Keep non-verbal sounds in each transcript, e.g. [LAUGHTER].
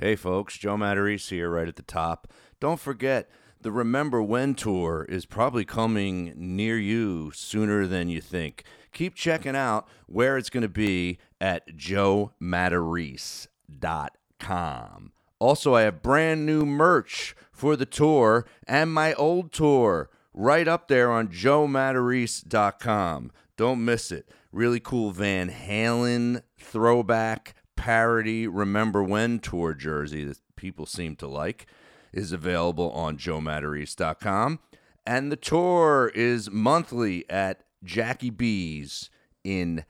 Hey folks, Joe Matarese here right at the top. Don't forget, the Remember When tour is probably coming near you sooner than you think. Keep checking out where it's going to be at joematarese.com. Also, I have brand new merch for the tour and my old tour right up there on joematarese.com. Don't miss it. Really cool Van Halen throwback parody Remember When tour jersey that people seem to like is available on joematarese.com. And the tour is monthly at Jackie B's in,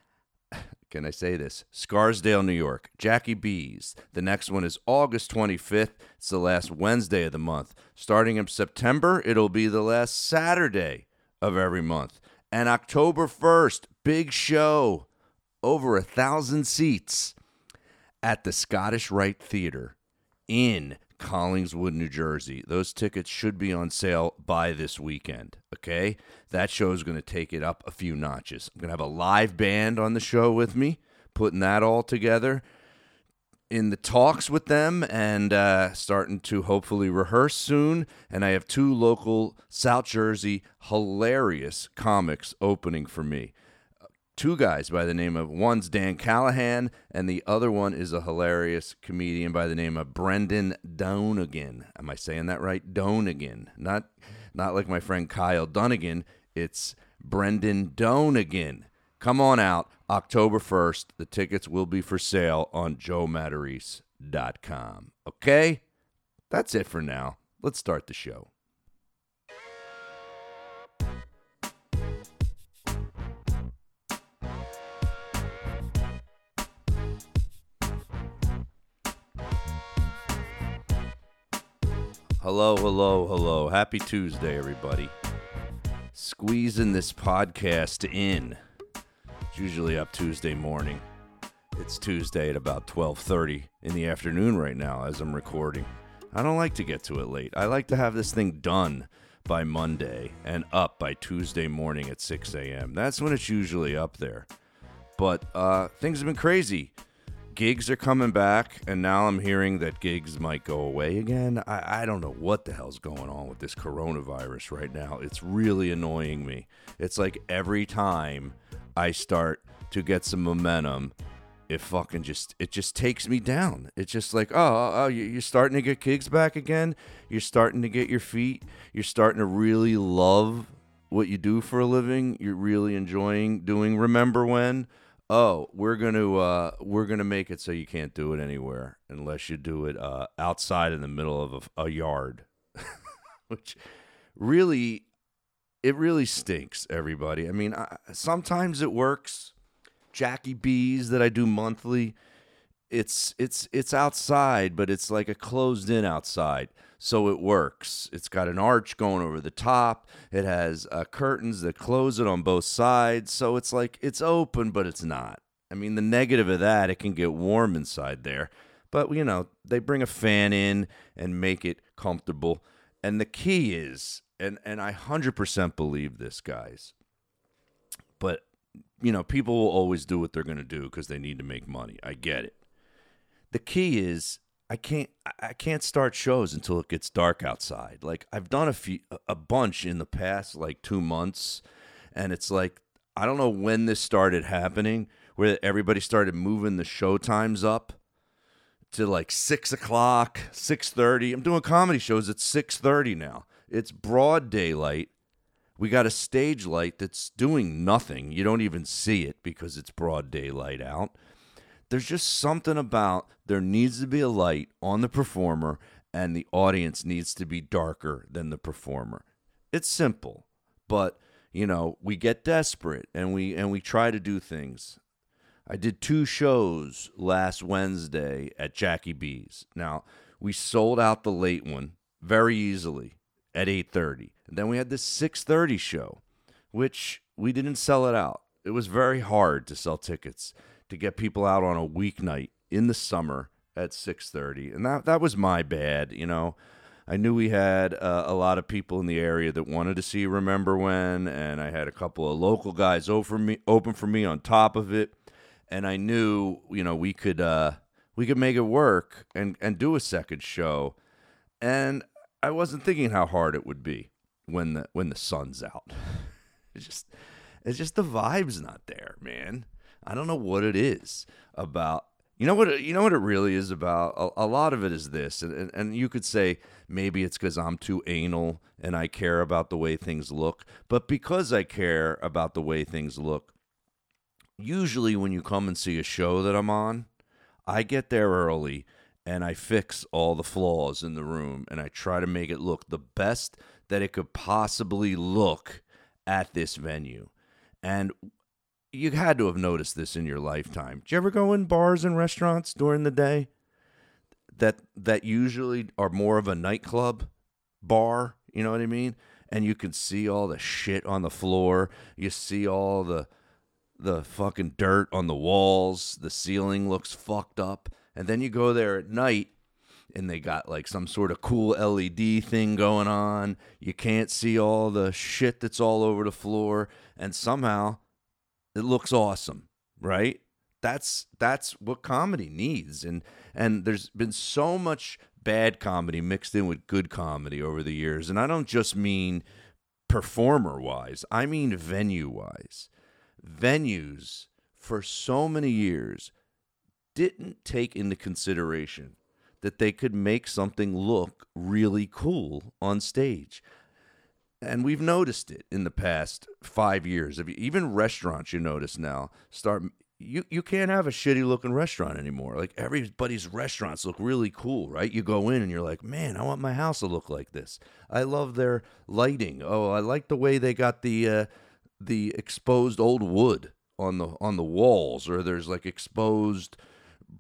can I say this? Scarsdale, New York. Jackie B's. The next one is August 25th. It's the last Wednesday of the month. Starting in September, it'll be the last Saturday of every month. And October 1st, big show, over a thousand seats at the Scottish Rite Theater in Collingswood, New Jersey. Those tickets should be on sale by this weekend. Okay. That show is going to take it up a few notches. I'm going to have a live band on the show with me, putting that all together. In the talks with them and uh, starting to hopefully rehearse soon. And I have two local South Jersey hilarious comics opening for me two guys by the name of one's Dan Callahan, and the other one is a hilarious comedian by the name of Brendan Donegan. Am I saying that right? Donegan, not not like my friend Kyle Dunnigan. It's Brendan Donegan. Come on out, October first. The tickets will be for sale on JoeMatarese.com. Okay, that's it for now. Let's start the show. Hello, hello, hello. Happy Tuesday, everybody. Squeezing this podcast in. It's usually up Tuesday morning. It's Tuesday at about 12:30 in the afternoon right now as I'm recording. I don't like to get to it late. I like to have this thing done by Monday and up by Tuesday morning at 6 a.m. That's when it's usually up there. But uh, things have been crazy gigs are coming back, and now I'm hearing that gigs might go away again. I, I don't know what the hell's going on with this coronavirus right now. It's really annoying me. It's like every time I start to get some momentum, it fucking just it just takes me down. It's just like, oh, oh, oh you're starting to get gigs back again. You're starting to get your feet. You're starting to really love what you do for a living. You're really enjoying doing. Remember when? Oh, we're gonna uh, we're gonna make it so you can't do it anywhere unless you do it uh, outside in the middle of a, a yard, [LAUGHS] which really it really stinks. Everybody, I mean, I, sometimes it works. Jackie B's that I do monthly, it's it's it's outside, but it's like a closed in outside so it works. It's got an arch going over the top. It has uh, curtains that close it on both sides, so it's like it's open, but it's not. I mean, the negative of that, it can get warm inside there, but you know they bring a fan in and make it comfortable. And the key is, and and I hundred percent believe this, guys. But you know, people will always do what they're going to do because they need to make money. I get it. The key is I can't I can't start shows until it gets dark outside. Like I've done a few a bunch in the past like 2 months and it's like I don't know when this started happening where everybody started moving the show times up to like six o'clock, six thirty. I'm doing comedy shows at six thirty now. It's broad daylight. We got a stage light that's doing nothing. You don't even see it because it's broad daylight out there's just something about there needs to be a light on the performer and the audience needs to be darker than the performer. It's simple, but you know, we get desperate and we and we try to do things. I did two shows last Wednesday at Jackie B's. Now, we sold out the late one very easily at 8:30. And then we had this 6:30 show, which we didn't sell it out. It was very hard to sell tickets to get people out on a weeknight in the summer at 6:30 and that that was my bad you know I knew we had uh, a lot of people in the area that wanted to see Remember When, and I had a couple of local guys open for me, open for me on top of it, and I knew, you know, we could uh, we could make it work and and do a second show. And I wasn't thinking how hard it would be when the when the sun's out. [LAUGHS] It's just it's just the vibe's not there, man. I don't know what it is about. You know what? You know what it really is about. A, a lot of it is this, and, and, and you could say maybe it's because I'm too anal and I care about the way things look. But because I care about the way things look, usually when you come and see a show that I'm on, I get there early and I fix all the flaws in the room and I try to make it look the best that it could possibly look at this venue. And you had to have noticed this in your lifetime. Do you ever go in bars and restaurants during the day that that usually are more of a nightclub bar, you know what I mean? And you can see all the shit on the floor. You see all the the fucking dirt on the walls. The ceiling looks fucked up. And then you go there at night and they got like some sort of cool LED thing going on. You can't see all the shit that's all over the floor and somehow it looks awesome, right? That's that's what comedy needs, and and there's been so much bad comedy mixed in with good comedy over the years, and I don't just mean performer wise, I mean venue wise. Venues for so many years didn't take into consideration that they could make something look really cool on stage and we've noticed it in the past five years. Even restaurants, you notice now, start you you can't have a shitty looking restaurant anymore. Like everybody's restaurants look really cool, right? You go in and you're like, man, I want my house to look like this. I love their lighting. Oh, I like the way they got the uh, the exposed old wood on the on the walls, or there's like exposed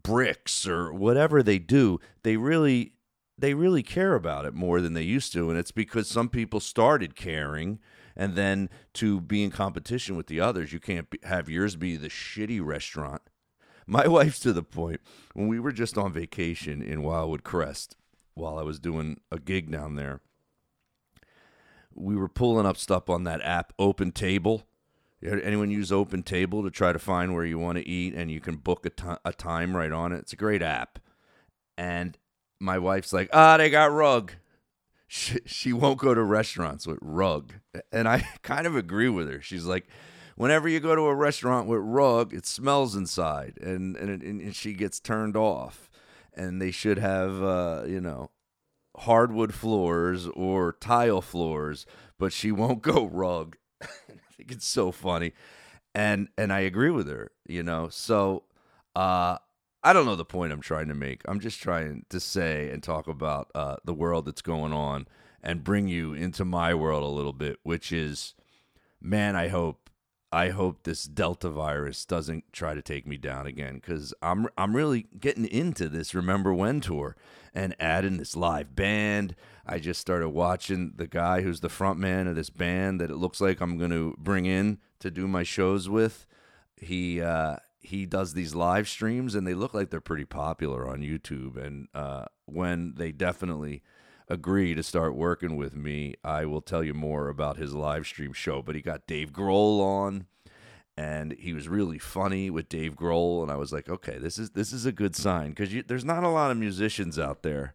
bricks or whatever they do. They really they really care about it more than they used to and it's because some people started caring and then to be in competition with the others you can't be, have yours be the shitty restaurant. [LAUGHS] My wife's to the point when we were just on vacation in wildwood crest while i was doing a gig down there we were pulling up stuff on that app open table. Anyone use open table to try to find where you want to eat and you can book a, t- a time right on it? It's a great app. And my wife's like, ah, they got rug. She, she won't go to restaurants with rug. And I [LAUGHS] kind of agree with her. She's like, whenever you go to a restaurant with rug, it smells inside and, and, and she gets turned off. And they should have, uh, you know, hardwood floors or tile floors, but she won't go [LAUGHS] rug. I think it's so funny. And and I agree with her, you know. So uh I don't know the point I'm trying to make. I'm just trying to say and talk about uh, the world that's going on and bring you into my world a little bit, which is, man, I hope, I hope this Delta virus doesn't try to take me down again because I'm I'm really getting into this Remember When tour and adding this live band. I just started watching the guy who's the front man of this band that it looks like I'm going to bring in to do my shows with. He uh, he does these live streams and they look like they're pretty popular on YouTube. And uh, when they definitely agree to start working with me, I will tell you more about his live stream show. But he got Dave Grohl on, and he was really funny with Dave Grohl. And I was like, okay, this is this is a good sign because there's not a lot of musicians out there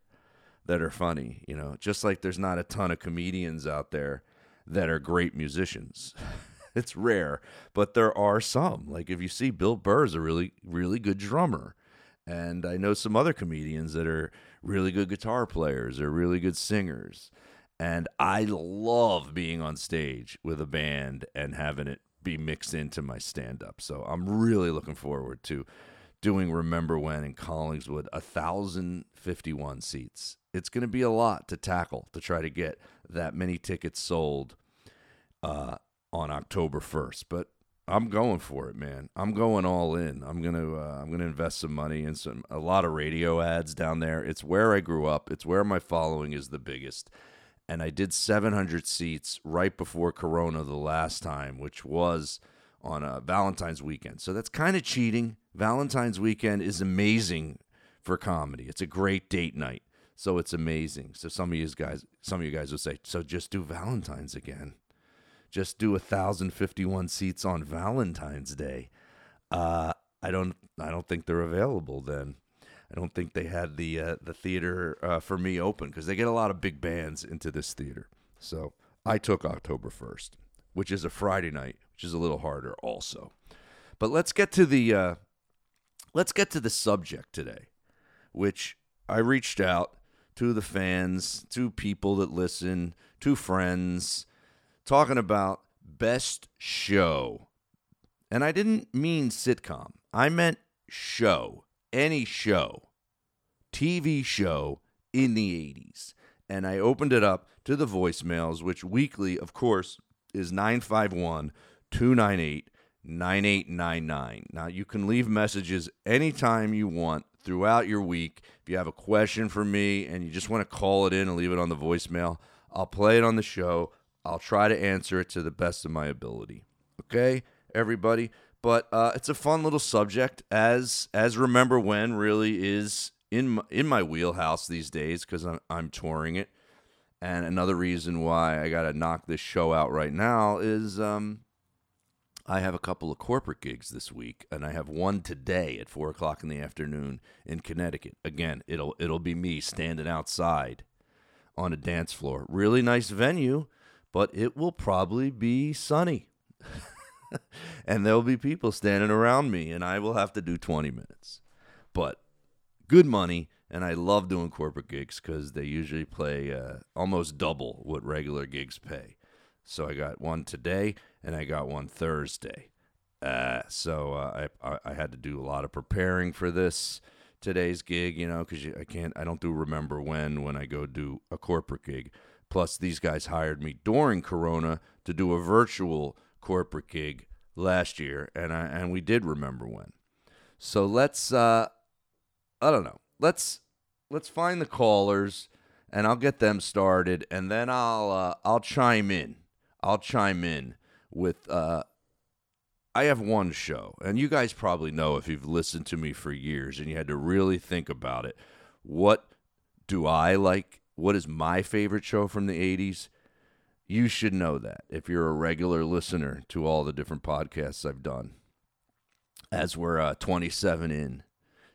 that are funny. You know, just like there's not a ton of comedians out there that are great musicians. [LAUGHS] it's rare, but there are some. Like if you see Bill Burr is a really really good drummer, and I know some other comedians that are really good guitar players or really good singers. And I love being on stage with a band and having it be mixed into my stand up. So I'm really looking forward to doing Remember When in Collingswood, 1,051 seats. It's going to be a lot to tackle to try to get that many tickets sold uh, on October 1st, but I'm going for it, man. I'm going all in. I'm gonna uh, I'm gonna invest some money in some a lot of radio ads down there. It's where I grew up. It's where my following is the biggest. And I did 700 seats right before Corona the last time, which was on a Valentine's weekend. So that's kind of cheating. Valentine's weekend is amazing for comedy. It's a great date night. So it's amazing. So some of you guys, some of you guys will say, so just do Valentine's again just do a thousand fifty one seats on Valentine's Day. Uh, I don't I don't think they're available then. I don't think they had the uh, the theater uh, for me open because they get a lot of big bands into this theater. So I took October first, which is a Friday night, which is a little harder also. But let's get to the uh, let's get to the subject today, which I reached out to the fans, to people that listen, to friends, talking about best show. And I didn't mean sitcom. I meant show, any show, TV show in the 80s. And I opened it up to the voicemails, which weekly, of course, is 951 298 9899. Now, you can leave messages anytime you want throughout your week. If you have a question for me and you just want to call it in and leave it on the voicemail, I'll play it on the show. I'll try to answer it to the best of my ability. Okay, everybody? But uh, it's a fun little subject, as as remember when really is in my, in my wheelhouse these days because I'm I'm touring it. And another reason why I got to knock this show out right now is um, I have a couple of corporate gigs this week, and I have one today at four o'clock in the afternoon in Connecticut. Again, it'll it'll be me standing outside on a dance floor. Really nice venue, but it will probably be sunny. [LAUGHS] and there'll be people standing around me, and I will have to do 20 minutes. But good money, and I love doing corporate gigs because they usually play uh, almost double what regular gigs pay. So I got one today, and I got one Thursday. Uh, so uh, I, I had to do a lot of preparing for this today's gig, you know, because I can't, I don't do remember when when I go do a corporate gig. Plus, these guys hired me during Corona to do a virtual corporate gig last year, and I and we did remember when. So let's, uh, I don't know, let's let's find the callers, and I'll get them started, and then I'll uh, I'll chime in. I'll chime in with. Uh, I have one show, and you guys probably know if you've listened to me for years and you had to really think about it. What do I like? What is my favorite show from the 80s? You should know that if you're a regular listener to all the different podcasts I've done. As we're uh, 27 in,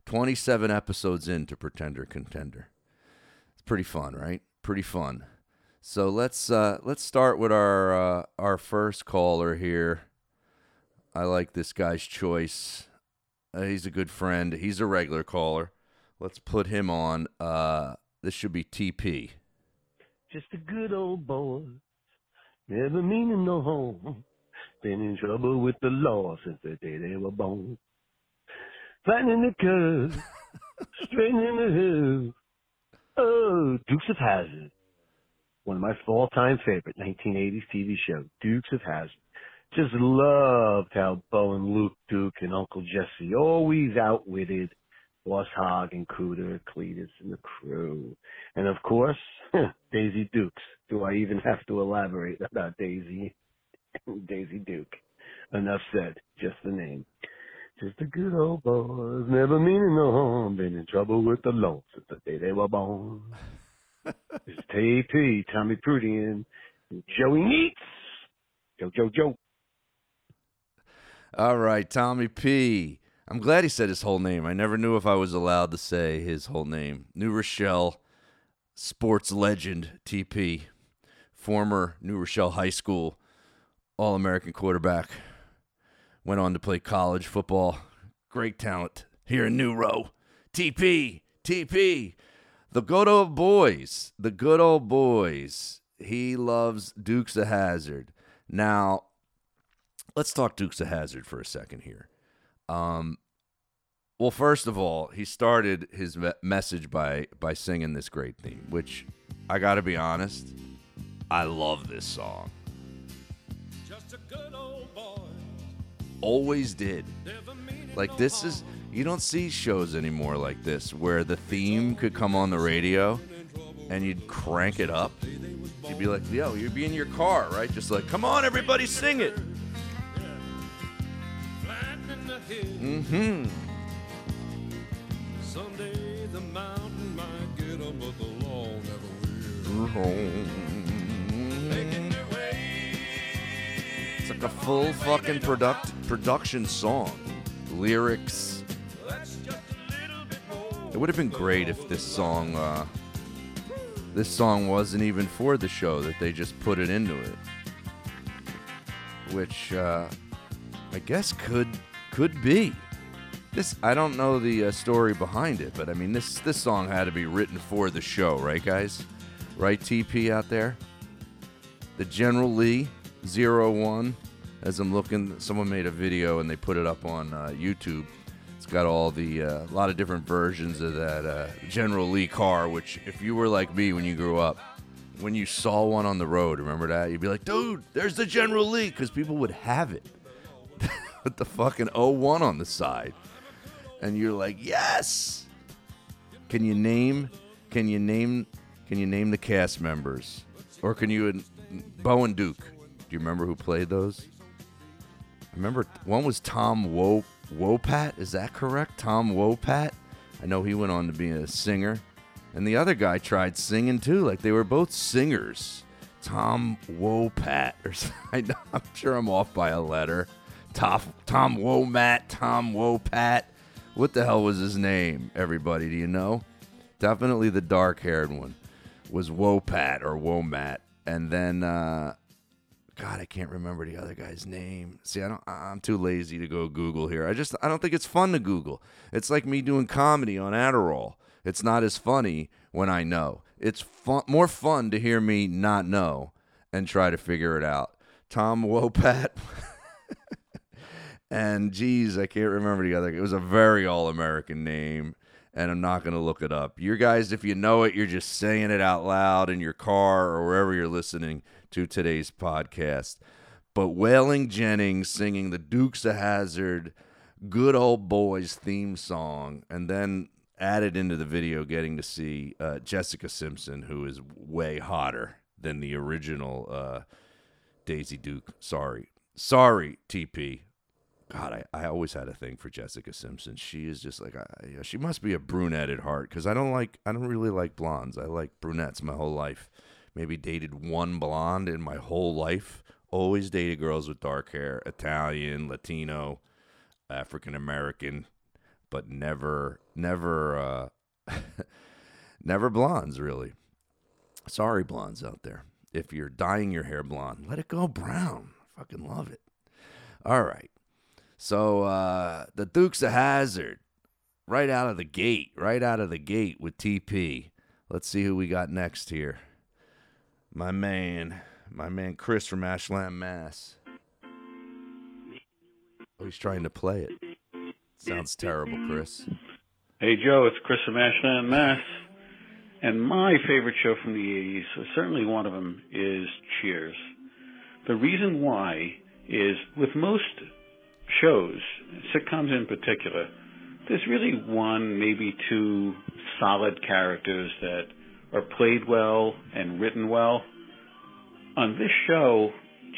27 episodes into Pretender Contender. It's pretty fun, right? Pretty fun. So let's uh, let's start with our uh, our first caller here. I like this guy's choice. Uh, he's a good friend. He's a regular caller. Let's put him on. This should be TP. Just a good old boy, never meaning no harm. Been in trouble with the law since the day they were born. Finding the curve, [LAUGHS] straightening the hills. Oh, Dukes of Hazzard. One of my all-time favorite 1980s TV show, Dukes of Hazzard. Just loved how Bo and Luke Duke and Uncle Jesse always outwitted Boss Hogg and Cooter, Cletus, and the crew. And of course, [LAUGHS] Daisy Dukes. Do I even [LAUGHS] have to elaborate about Daisy? [LAUGHS] Daisy Duke. Enough said. Just the name. Just a good old boys, never meaning no harm. Been in trouble with the law since the day they were born. it's TP, Tommy Prudien, and Joey Neats. Joe, Joe, Joe. All right, Tommy P. I'm glad he said his whole name. I never knew if I was allowed to say his whole name. New Rochelle sports legend TP, former New Rochelle High School All American quarterback. Went on to play college football. Great talent here in New Ro. TP, TP. The good old boys. The good old boys. He loves Dukes of Hazzard. Now, let's talk Dukes of Hazzard for a second here. Um, well, first of all, he started his me- message by by singing this great theme, which I got to be honest, I love this song. Always did. Like this is you don't see shows anymore like this where the theme could come on the radio and you'd crank it up. You'd be like, yo, you'd be in your car, right? Just like, come on, everybody, sing it. Mm-hmm. Someday the mountain might get up, but the law never will. It's like a full fucking product production song. Lyrics. It would have been great if this song, uh, this song wasn't even for the show. That they just put it into it, which uh, I guess could could be. This I don't know the uh, story behind it, but I mean this this song had to be written for the show, right, guys? Right, TP out there. The General Lee Zero One. As I'm looking, someone made a video and they put it up on uh, YouTube. It's got all the uh, a lot of different versions of that uh, General Lee car. Which, if you were like me when you grew up, when you saw one on the road, remember that you'd be like, "Dude, there's the General Lee," because people would have it with the fucking 01 on the side and you're like, yes. Can you name? Can you name? Can you name the cast members? Or can you? Bo and Duke. Do you remember who played those? I remember one was Tom Wo Wopat. Is that correct? Tom Wopat. I know he went on to be a singer, and the other guy tried singing too. Like they were both singers. Tom Wopat, [LAUGHS] I'm sure I'm off by a letter. Tom Tom Womat, Tom Wopat. What the hell was his name, everybody? Do you know? Definitely the dark haired one was Wopat or Womat. And then, uh, God, I can't remember the other guy's name. See, I don't, I'm too lazy to go Google here. I just, I don't think it's fun to Google. It's like me doing comedy on Adderall. It's not as funny when I know. It's fun, more fun to hear me not know and try to figure it out. Tom Wopat. [LAUGHS] And geez, I can't remember the other. It was a very all American name, and I'm not going to look it up. You guys, if you know it, you're just saying it out loud in your car or wherever you're listening to today's podcast. But Waylon Jennings singing the Dukes of Hazzard, Good Old Boys theme song, and then added into the video getting to see uh, Jessica Simpson, who is way hotter than the original uh, Daisy Duke. Sorry. Sorry, TP. God, I, I always had a thing for Jessica Simpson. She is just like, I, she must be a brunette at heart because I don't like, I don't really like blondes. I like brunettes my whole life. Maybe dated one blonde in my whole life. Always dated girls with dark hair, Italian, Latino, African American, but never, never, uh, [LAUGHS] never blondes really. Sorry, blondes out there. If you're dyeing your hair blonde, let it go brown. Fucking love it. All right. So uh, the Dukes a Hazzard right out of the gate, right out of the gate with TP. Let's see who we got next here. My man, my man Chris from Ashland, Mass. Oh, he's trying to play it. Sounds terrible, Chris. Hey, Joe, it's Chris from Ashland, Mass. And my favorite show from the 80s, certainly one of them, is Cheers. The reason why is with most shows, sitcoms in particular, there's really one, maybe two solid characters that are played well and written well. On this show,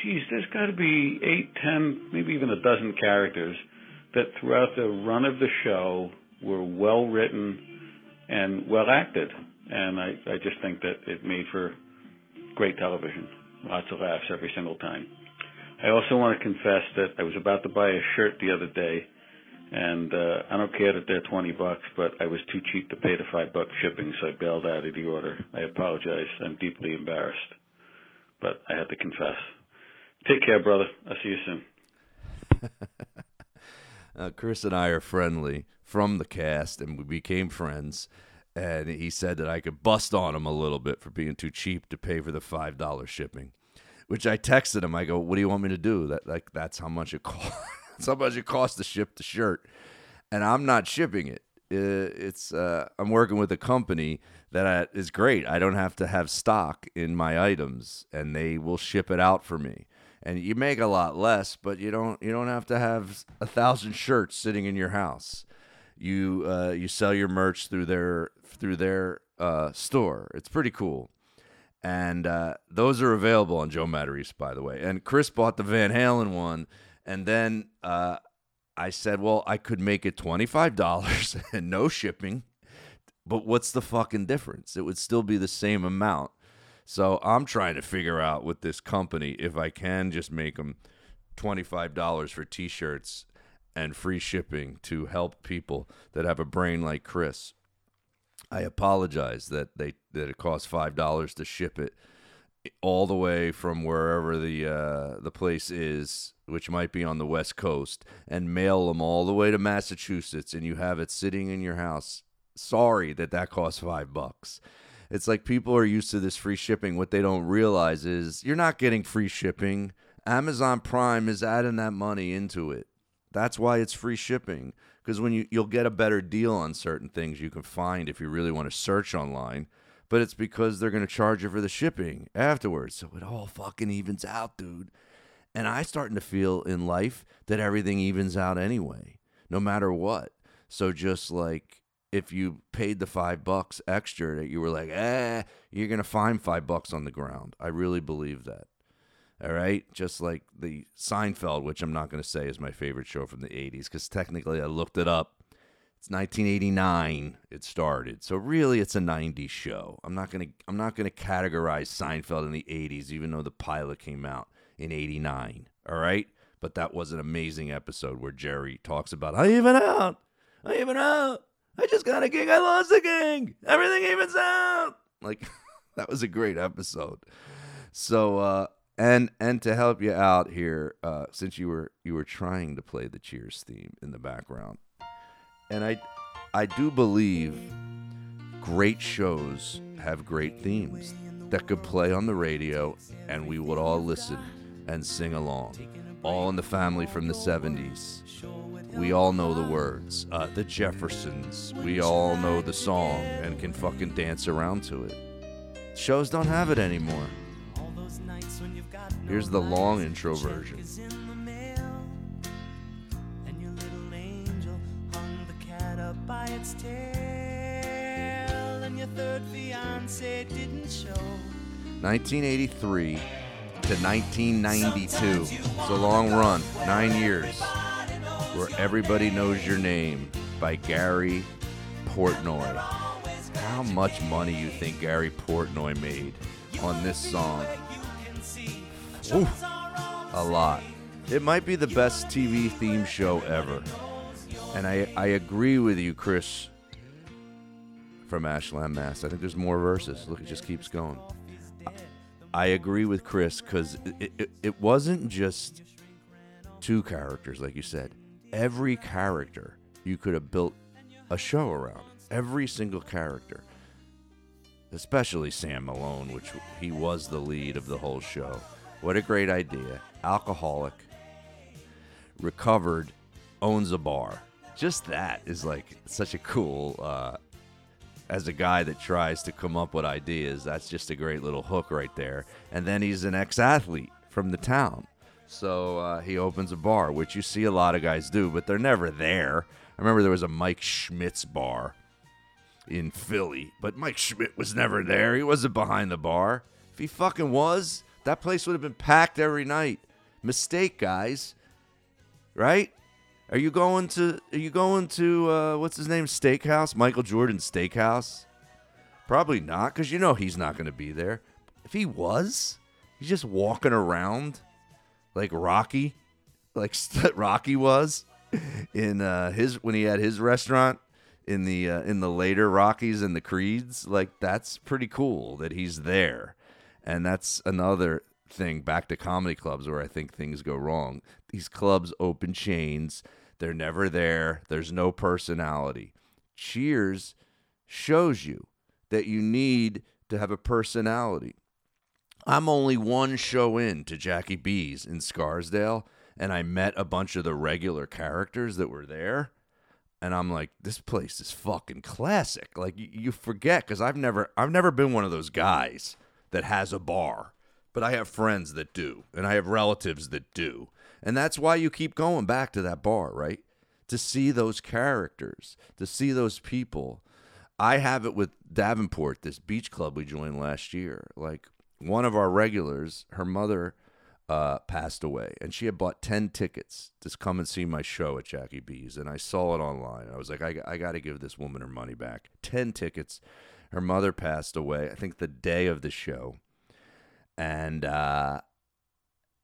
geez, there's got to be eight, ten, maybe even a dozen characters that throughout the run of the show were well written and well acted. And I, I just think that it made for great television. Lots of laughs every single time. I also want to confess that I was about to buy a shirt the other day, and uh, I don't care that they're twenty bucks, but I was too cheap to pay the five bucks shipping, so I bailed out of the order. I apologize. I'm deeply embarrassed, but I had to confess. Take care, brother. I'll see you soon. [LAUGHS] uh, Chris and I are friendly from the cast, and we became friends. And he said that I could bust on him a little bit for being too cheap to pay for the five dollar shipping which I texted him. I go, "What do you want me to do?" That like that's how much it [LAUGHS] cost. that's how much it costs to ship the shirt, and I'm not shipping it. It's uh, I'm working with a company that is great. I don't have to have stock in my items, and they will ship it out for me. And you make a lot less, but you don't you don't have to have a thousand shirts sitting in your house. You uh, you sell your merch through their through their uh, store. It's pretty cool and uh, those are available on Joe Matarese, by the way. And Chris bought the Van Halen one, and then uh, I said, "Well, I could make it twenty five dollars [LAUGHS] and no shipping, but what's the fucking difference? It would still be the same amount." So I'm trying to figure out with this company if I can just make them twenty five dollars for T-shirts and free shipping to help people that have a brain like Chris. I apologize that they that it cost five dollars to ship it all the way from wherever the uh, the place is, which might be on the West Coast, and mail them all the way to Massachusetts, and you have it sitting in your house. Sorry that that costs five bucks. It's like people are used to this free shipping. What they don't realize is you're not getting free shipping. Amazon Prime is adding that money into it. That's why it's free shipping. Because when you you'll get a better deal on certain things you can find if you really want to search online but it's because they're going to charge you for the shipping afterwards. So it all fucking evens out, dude. And I starting to feel in life that everything evens out anyway, no matter what. So just like if you paid the five bucks extra that you were like, eh, you're gonna find five bucks on the ground. I really believe that. All right, just like the Seinfeld, which I'm not gonna say is my favorite show from the '80s, because technically I looked it up it's 1989 it started. So really it's a 90s show. I'm not going to I'm not going to categorize Seinfeld in the 80s even though the pilot came out in 89. All right? But that was an amazing episode where Jerry talks about I even out. I even out. I just got a gig. I lost a gig. Everything evens out. Like [LAUGHS] that was a great episode. So uh and and to help you out here, uh, since you were you were trying to play the Cheers theme in the background, and I I do believe great shows have great themes that could play on the radio and we would all listen and sing along. All in the family from the 70s. We all know the words. Uh, the Jeffersons. We all know the song and can fucking dance around to it. Shows don't have it anymore. Here's the long intro version. by its tail, and your third fiance didn't show. 1983 to 1992. It's a long run, nine years, where everybody knows your name by Gary Portnoy. How much money you think Gary Portnoy made on this song? Ooh, a lot. It might be the best TV theme show ever. And I, I agree with you, Chris, from Ashland, Mass. I think there's more verses. Look, it just keeps going. I, agree with Chris because it, it, it wasn't just two characters, like you said. Every character you could have built a show around. Every single character. Especially Sam Malone, which he was the lead of the whole show. What a great idea. Alcoholic, recovered, owns a bar. Just that is like such a cool uh, as a guy that tries to come up with ideas that's just a great little hook right there. And then he's an ex-athlete from the town. So uh, he opens a bar which you see a lot of guys do but they're never there. I remember there was a mike schmidt's bar in philly but mike schmidt was never there. He wasn't behind the bar. If he fucking was that place would have been packed every night mistake guys right are you going to? Are you going to? Uh, what's his name? Steakhouse, Michael Jordan Steakhouse. Probably not, because you know he's not going to be there. If he was, he's just walking around like Rocky, like [LAUGHS] Rocky was in uh, his when he had his restaurant in the uh, in the later Rockies and the Creeds. Like that's pretty cool that he's there, and that's another thing. Back to comedy clubs where I think things go wrong. These clubs open chains they're never there. There's no personality. Cheers shows you that you need to have a personality. I'm only one show in to Jackie B's in Scarsdale, and I met a bunch of the regular characters that were there. And I'm like, this place is fucking classic. Like you, forget because I've never, I've never been one of those guys that has a bar, but I have friends that do, and I have relatives that do. And that's why you keep going back to that bar, right? To see those characters, to see those people. I have it with Davenport, this beach club we joined last year. Like one of our regulars, her mother uh, passed away, and she had bought 10 tickets to come and see my show at Jackie B's. And I saw it online. I was like, I, I got to give this woman her money back. 10 tickets. Her mother passed away, I think the day of the show. And uh,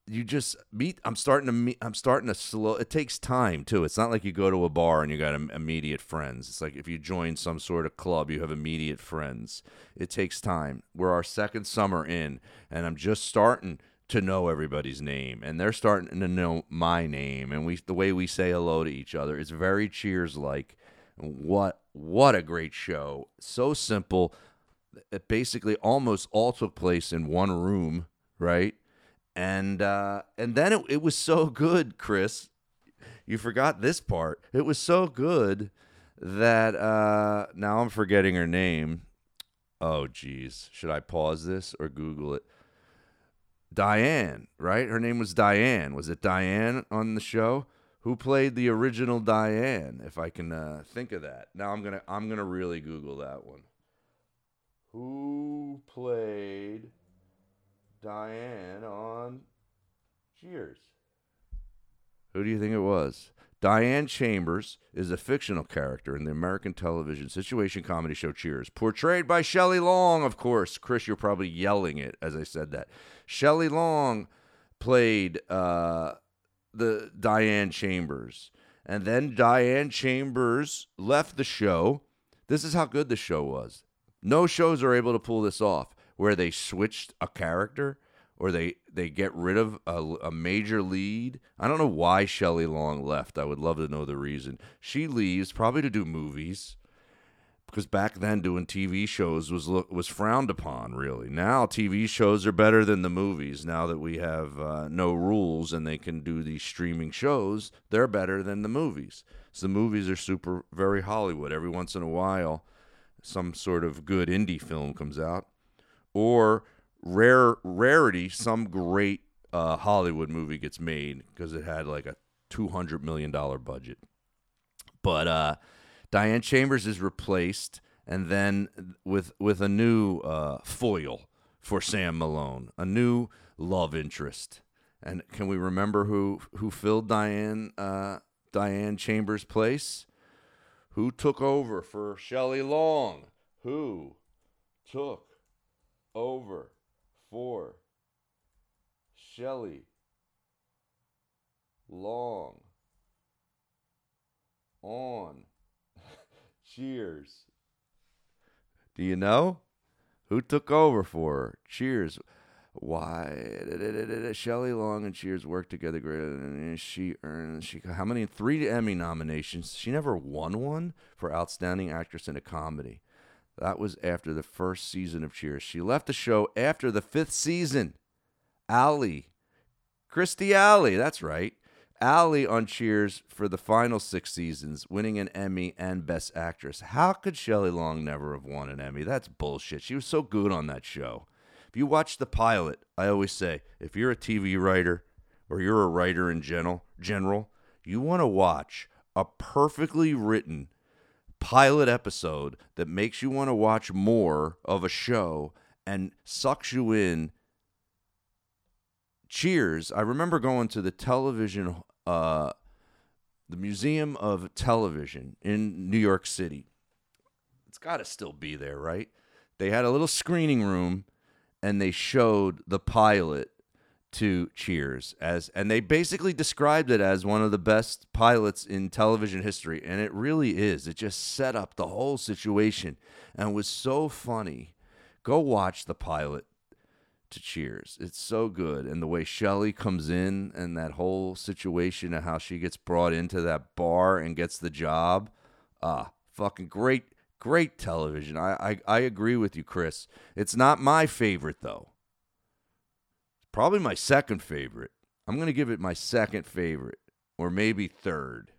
you just meet. I'm starting to meet. I'm starting to slow. It takes time too. It's not like you go to a bar and you got immediate friends. It's like if you join some sort of club, you have immediate friends. It takes time. We're our second summer in, and I'm just starting to know everybody's name, and they're starting to know my name, and we the way we say hello to each other. It's very Cheers like. What what a great show! So simple. It basically almost all took place in one room, right? and uh, and then it, it was so good, Chris. You forgot this part. It was so good that uh, now I'm forgetting her name. Oh, geez, should I pause this or Google it? Diane, right? Her name was Diane. Was it Diane on the show? Who played the original Diane? If I can uh, think of that. Now I'm gonna I'm gonna really Google that one. Who played Diane on Cheers. Who do you think it was? Diane Chambers is a fictional character in the American television situation comedy show Cheers, portrayed by Shelley Long, of course. Chris, you're probably yelling it as I said that. Shelley Long played uh, the Diane Chambers. And then Diane Chambers left the show. This is how good the show was. No shows are able to pull this off where they switched a character or they they get rid of a, a, major lead. I don't know why Shelley Long left. I would love to know the reason. She leaves probably to do movies because back then doing TV shows was was frowned upon. Really, now TV shows are better than the movies. Now that we have uh, no rules and they can do these streaming shows, they're better than the movies. So the movies are super very Hollywood. Every once in a while, some sort of good indie film comes out or rare rarity, some great uh, Hollywood movie gets made because it had like a two hundred million dollar budget. But uh, Diane Chambers is replaced, and then with with a new uh, foil for Sam Malone, a new love interest. And can we remember who who filled Diane uh, Diane Chambers' place? Who took over for Shelley Long? Who took over for Shelley Long on Cheers. Do you know who took over for her? Cheers. Why Shelley Long and Cheers worked together great she earned she how many three Emmy nominations. She never won one for outstanding actress in a comedy. That was after the first season of Cheers. She left the show after the fifth season. Alley, Kirstie Alley, that's right. Alley on Cheers for the final six seasons, winning an Emmy and Best Actress. How could Shelley Long never have won an Emmy? That's bullshit. She was so good on that show. If you watch the pilot, I always say, if you're a TV writer or you're a writer in general, general, you want to watch a perfectly written pilot episode that makes you want to watch more of a show and sucks you in. Cheers. I remember going to the television, uh, the Museum of Television in New York City. It's got to still be there, right? They had a little screening room and they showed the pilot to Cheers as and they basically described it as one of the best pilots in television history and it really is. It just set up the whole situation and was so funny. Go watch the pilot to Cheers. It's so good and the way Shelley comes in and that whole situation and how she gets brought into that bar and gets the job. Ah, fucking great great television. I I I agree with you, Chris. It's not my favorite though It's probably my second favorite. I'm going to give it my second favorite, or maybe third.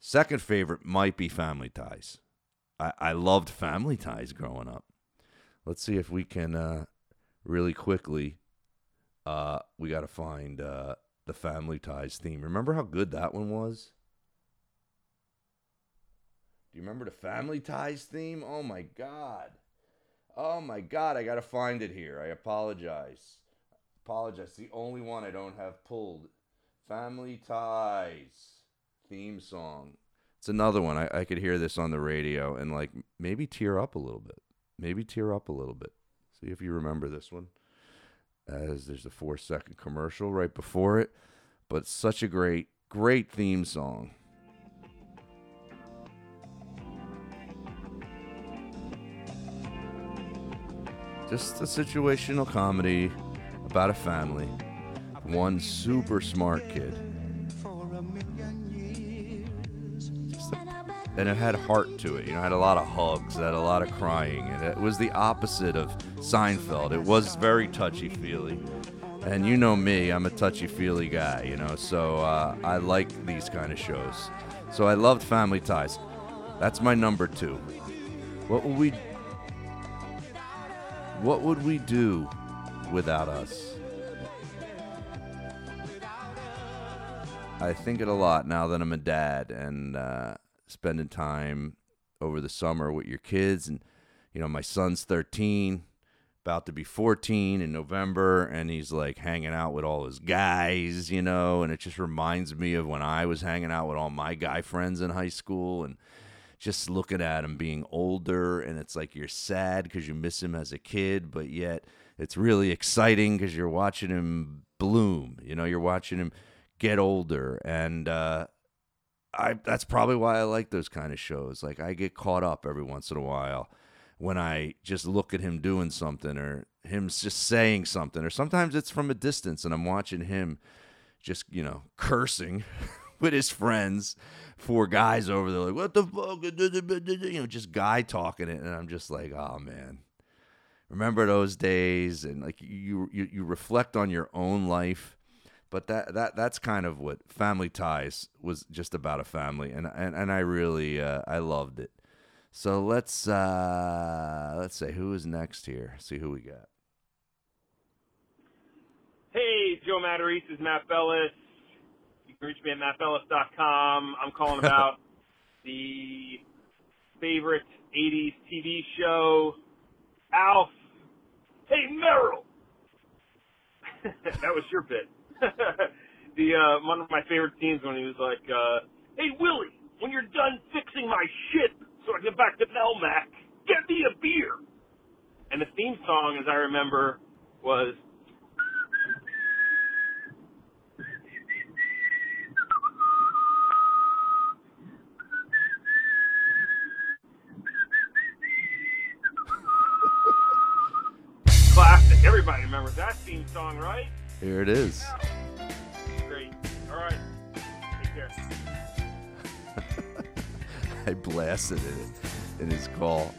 Second favorite might be Family Ties. I, I loved Family Ties growing up. Let's see if we can uh, really quickly. Uh, we got to find uh, the Family Ties theme. Remember how good that one was? Do you remember the Family Ties theme? Oh my God. Oh my God, I got to find it here. I apologize. Apologize. The only one I don't have pulled. Family Ties theme song. It's another one. I, I could hear this on the radio and like maybe tear up a little bit. Maybe tear up a little bit. See if you remember this one. as there's a four second commercial right before it. But such a great, great theme song. Just a situational comedy about a family. One super smart kid. And it had heart to it. You know, it had a lot of hugs, it had a lot of crying, and it was the opposite of Seinfeld. It was very touchy feely. And you know me, I'm a touchy feely guy, you know, so uh, I like these kind of shows. So I loved Family Ties. That's my number two. What would we what would we do without us? I think it a lot now that I'm a dad and uh, spending time over the summer with your kids. And, you know, my son's 13, about to be 14 in November, and he's like hanging out with all his guys, you know, and it just reminds me of when I was hanging out with all my guy friends in high school and just looking at him being older. And it's like you're sad because you miss him as a kid but yet it's really exciting because you're watching him bloom you know? You're watching him get older. And uh i that's probably why i like those kind of shows. Like i get caught up every once in a while when i just look at him doing something or him just saying something or sometimes it's from a distance and i'm watching him just you know cursing [LAUGHS] with his friends four guys over there like what the fuck? [LAUGHS] You know just guy talking it and i'm just like oh man. Remember those days and like you you, you reflect on your own life but that that that's kind of what family ties was just about a family and and, and i really uh, i loved it so let's uh let's say who is next here see who we got Hey, Joe Matarese is Matt Bellis. You can reach me at mattbellis.com. I'm calling [LAUGHS] about the favorite 80s TV show, Alf. Hey, Meryl! [LAUGHS] that was your bit. The uh, One of my favorite scenes when he was like, uh, Hey, Willie, when you're done fixing my shit so I get back to Melmac, get me a beer! And the theme song, as I remember, was classic. Everybody remembers that theme song, right? Here it is Great. All right. Take care. [LAUGHS] I blasted it in his call.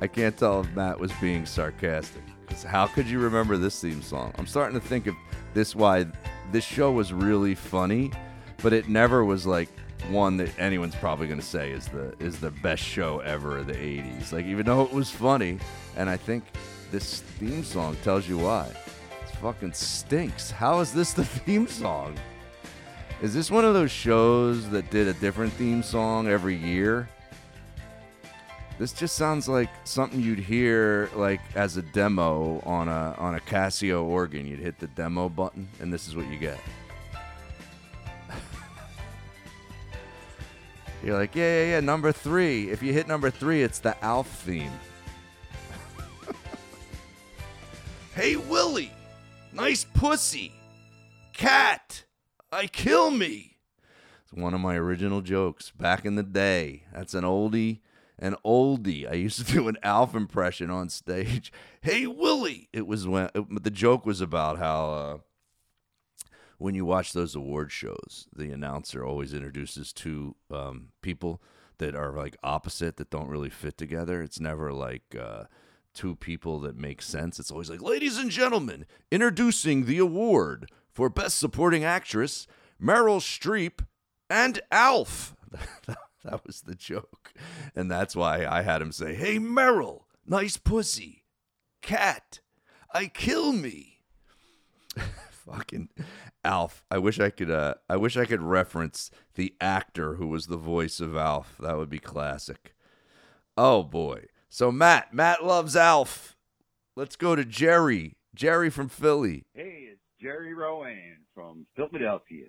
I can't tell if Matt was being sarcastic. 'Cause how could you remember this theme song? I'm starting to think of this why this show was really funny, but it never was like one that anyone's probably going to say is the is the best show ever of the 80s. Like even though it was funny, and I think this theme song tells you why. It fucking stinks. How is this the [LAUGHS] theme song? Is this one of those shows that did a different theme song every year? This just sounds like something you'd hear like as a demo on a on a Casio organ. You'd hit the demo button and this is what you get. [LAUGHS] You're like, yeah, yeah, yeah, number three. If you hit number three, it's the Alf theme. Hey, Willie, nice pussy. Cat, I kill me. It's one of my original jokes back in the day. That's an oldie, an oldie. I used to [LAUGHS] do an Alf impression on stage. Hey, Willie. It was when it, the joke was about how uh, when you watch those award shows, the announcer always introduces two um, people that are like opposite that don't really fit together. It's never like uh, two people that make sense. It's always like, ladies and gentlemen, introducing the award for best supporting actress, Meryl Streep and Alf. [LAUGHS] that was the joke, and that's why I had him say, "Hey, Meryl, nice pussy." Cat, I kill me. [LAUGHS] Fucking Alf. I wish I could uh I wish I could reference the actor who was the voice of Alf. That would be classic. Oh boy. So Matt, Matt loves Alf. Let's go to Jerry. Jerry from Philly. Hey, it's Jerry Rowan from Philadelphia.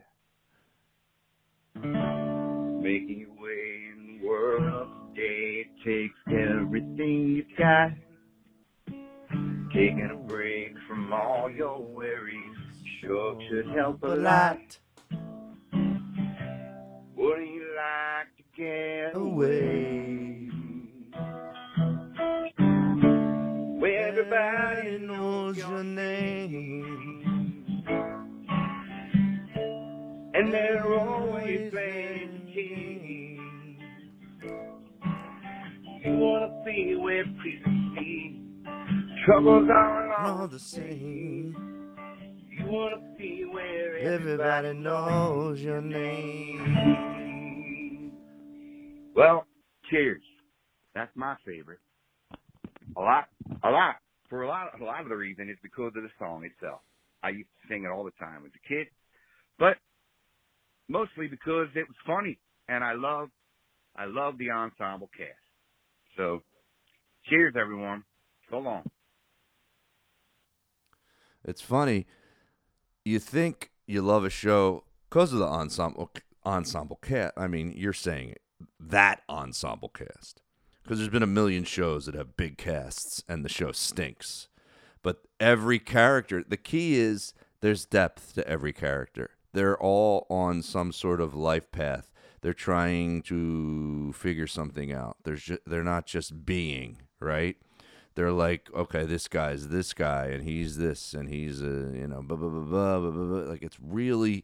Making your way in the world today takes everything you've got. Taking a break from all your worries sure should help a lot. Wouldn't you like to get away? Everybody knows your name. And they're always playing king. You wanna see where priests see troubles are all the same. You wanna see where everybody knows your name. Well, cheers. That's my favorite. A lot, a lot. For a lot, a lot of the reason is because of the song itself. I used to sing it all the time as a kid, but mostly because it was funny, and I love, I love the ensemble cast. So, cheers, everyone. So long. It's funny. You think you love a show because of the ensemble ensemble cast. I mean, you're saying that ensemble cast because there's been a million shows that have big casts and the show stinks. But every character, the key is there's depth to every character. They're all on some sort of life path. They're trying to figure something out. There's ju- they're not just being, right? they're like, okay, this guy's this guy, and he's this, and he's a, you know, blah blah blah blah blah blah. blah. Like it's really,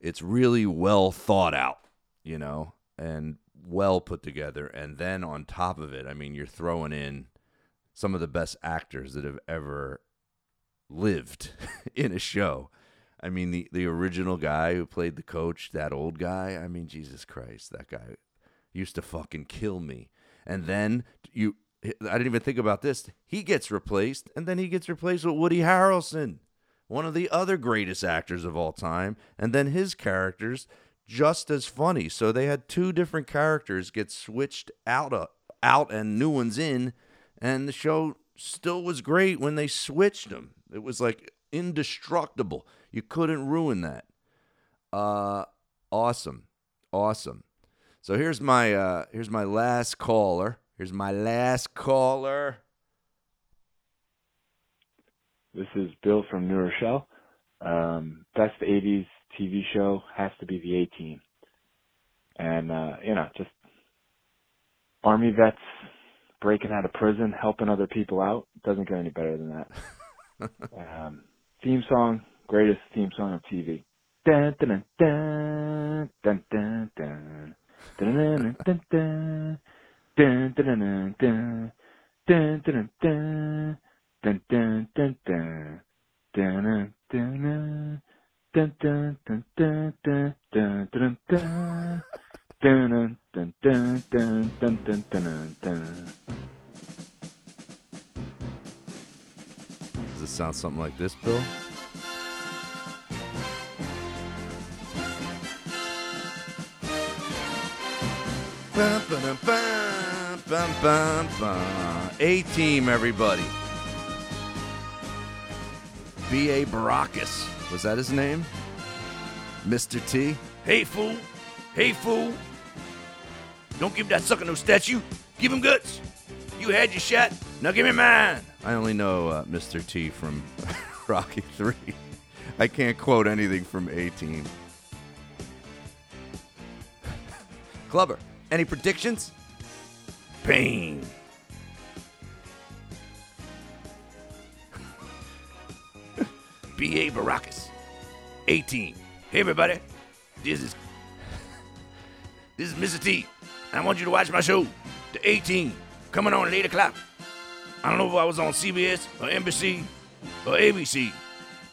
it's really well thought out, you know, and well put together. And then on top of it, I mean, you're throwing in some of the best actors that have ever lived [LAUGHS] in a show. I mean, the the original guy who played the coach, that old guy. I mean, Jesus Christ, that guy used to fucking kill me. And then you I didn't even think about this. He gets replaced, and then he gets replaced with Woody Harrelson, one of the other greatest actors of all time. And then his characters just as funny. So they had two different characters get switched out, out and new ones in, and the show still was great when they switched them. It was like indestructible. You couldn't ruin that. Uh, awesome, awesome. So here's my uh, here's my last caller. Here's my last caller. This is Bill from New Rochelle. Um, best 80s TV show has to be The A Team. And, uh, you know, just Army vets breaking out of prison, helping other people out. Doesn't get any better than that. um, theme song, greatest theme song of TV. Dun, dun, dun, dun, dun, dun, dun, dun, dun, dun. Dun dun dun dun dun dun dun dun dun dun dun dun dun dun Dun, dun, dun, dun, dun, dun, dun, dun. Dun, dun, dun, dun, dun, dun, dun, dun, Does it sound something like this, Bill? A team, everybody. B.A. Baracus. Was that his name? Mr. T? Hey, fool. Hey, fool. Don't give that sucker no statue. Give him guts. You had your shot. Now give me mine. I only know uh, Mr. T from [LAUGHS] Rocky 3. I can't quote anything from A Team. [LAUGHS] Clubber, any predictions? Pain. [LAUGHS] B.A. Baracus. 18. Hey, everybody. This is this is Mr. T. I want you to watch my show, The A Team, coming on at 8 o'clock. I don't know if I was on CBS or NBC or ABC,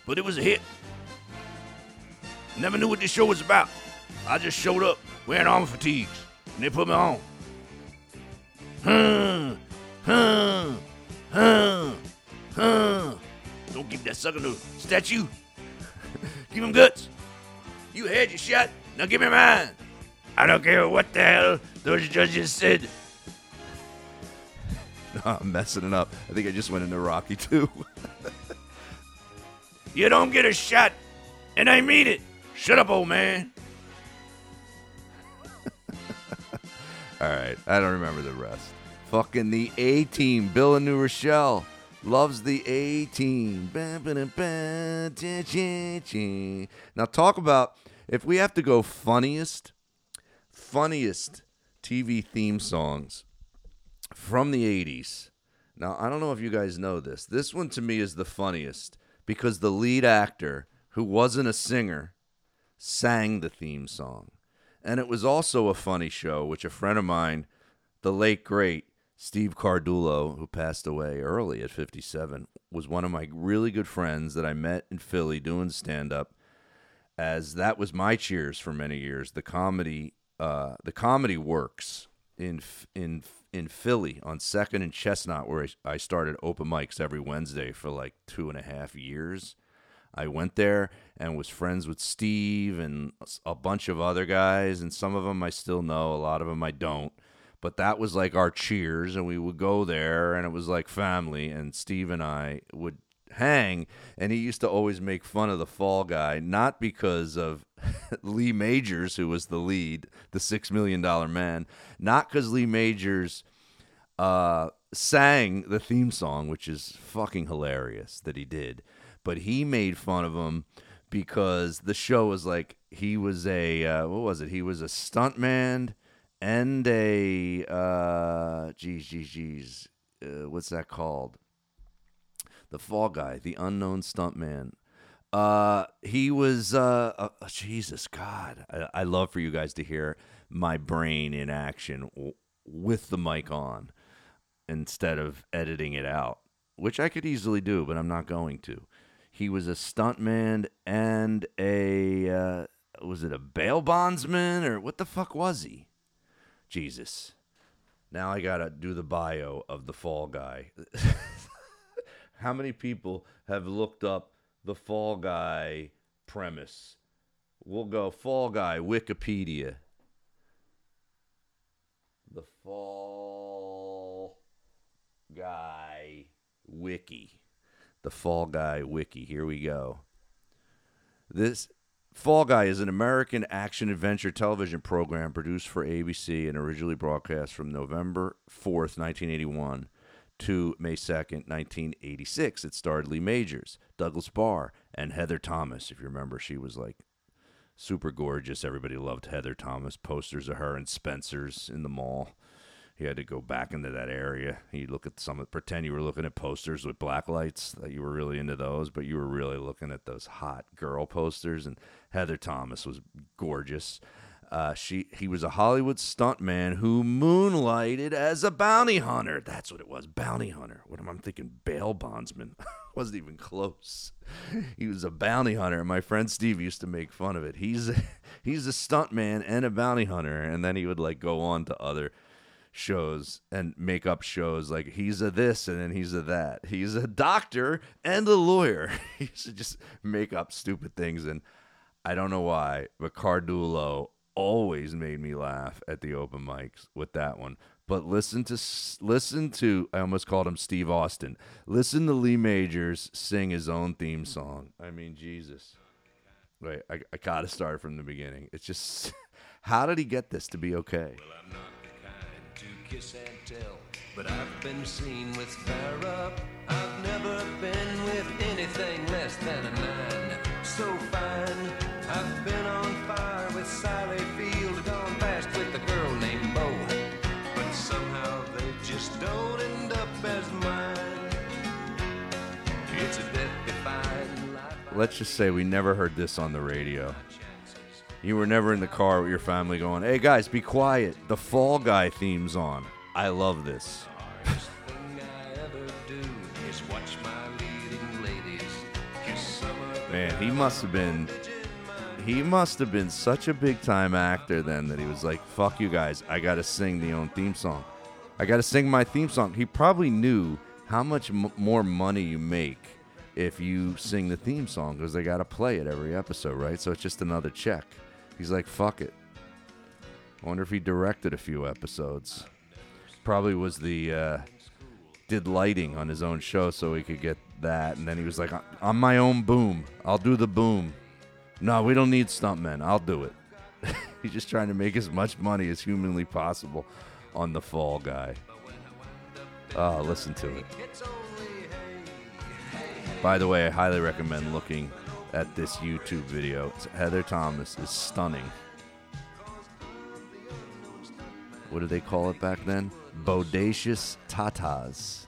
but it was a hit. Never knew what this show was about. I just showed up wearing armor fatigues, and they put me on. Huh, huh, huh, huh. Don't give that sucker no statue. Give him guts. You had your shot. Now give me mine. I don't care what the hell those judges said. [LAUGHS] No, I'm messing it up. I think I just went into Rocky too. [LAUGHS] you don't get a shot, and I mean it. Shut up, old man. [LAUGHS] All right, I don't remember the rest. Fucking the A team, Bill and New Rochelle. Loves the A team. Now, talk about if we have to go funniest, funniest TV theme songs from the 80s. Now, I don't know if you guys know this. This one to me is the funniest because the lead actor, who wasn't a singer, sang the theme song. And it was also a funny show, which a friend of mine, the late great Steve Cardulo, who passed away early at 57, was one of my really good friends that I met in Philly doing stand up. As that was my cheers for many years. The comedy, uh, the comedy works in in in Philly on Second and Chestnut, where I started open mics every Wednesday for like two and a half years. I went there and was friends with Steve and a bunch of other guys, and some of them I still know, a lot of them I don't. But that was like our cheers, and we would go there, and it was like family. And Steve and I would hang, and he used to always make fun of the fall guy, not because of [LAUGHS] Lee Majors, who was the lead, the six million dollar man, not because Lee Majors uh, sang the theme song, which is fucking hilarious that he did, but he made fun of him because the show was like he was a uh, what was it? He was a stuntman and a uh, geez, geez, geez, uh, what's that called? the fall guy, the unknown stuntman. Uh, he was uh, uh, Jesus God. I, I, love for you guys to hear my brain in action w- with the mic on instead of editing it out, which I could easily do, but I'm not going to. He was a stuntman and a uh, was it a bail bondsman or what the fuck was he? Jesus. Now I gotta do the bio of the fall guy. [LAUGHS] how many people have looked up the Fall Guy premise? We'll go Fall Guy Wikipedia. The Fall Guy Wiki. The Fall Guy Wiki. Here we go. This Fall Guy is an American action adventure television program produced for ABC and originally broadcast from November 4th, 1981 to May 2nd, 1986. It starred Lee Majors, Douglas Barr, and Heather Thomas. If you remember, she was like super gorgeous. Everybody loved Heather Thomas. Posters of her and Spencer's in the mall. You had to go back into that area. You look at some, pretend you were looking at posters with black lights that you were really into those, but you were really looking at those hot girl posters. And Heather Thomas was gorgeous. Uh, she he was a Hollywood stuntman who moonlighted as a bounty hunter. That's what it was, bounty hunter. What am I thinking? Bail bondsman. [LAUGHS] Wasn't even close. He was a bounty hunter. My friend Steve used to make fun of it. He's [LAUGHS] he's a stuntman and a bounty hunter, and then he would like go on to other shows and make up shows like he's a this and then he's a that. He's a doctor and a lawyer. [LAUGHS] he just make up stupid things and. I don't know why, but Cardulo always made me laugh at the open mics with that one. But listen to listen to I almost called him Steve Austin. Listen to Lee Majors sing his own theme song. I mean, Jesus. Wait, I, I gotta start from the beginning. It's just [LAUGHS] how did he get this to be okay? Well, Tell, but I've been seen with. I've never been with anything less than a. So fine, I've been on fire with Sally Field, gone fast with a girl named Bo. But somehow they just don't end up as mine. It's a death-defying life. Let's just say we never heard this on the radio. You were never in the car with your family going, "Hey guys, be quiet. The Fall Guy theme's on." I love this. Man, he must have been he must have been such a big time actor then that he was like, "Fuck you guys, I got to sing the own theme song. I got to sing my theme song." He probably knew how much m- more money you make if you sing the theme song because they got to play it every episode, right? So it's just another check. He's like, "Fuck it." I wonder if he directed a few episodes. Probably was the uh, did lighting on his own show so he could get that, and then he was like, "On my own boom, I'll do the boom." No, we don't need stuntmen. I'll do it. [LAUGHS] He's just trying to make as much money as humanly possible on the fall guy. Oh, listen to it. By the way, I highly recommend looking at this YouTube video. Heather Thomas is stunning. What did they call it back then? Bodacious tatas.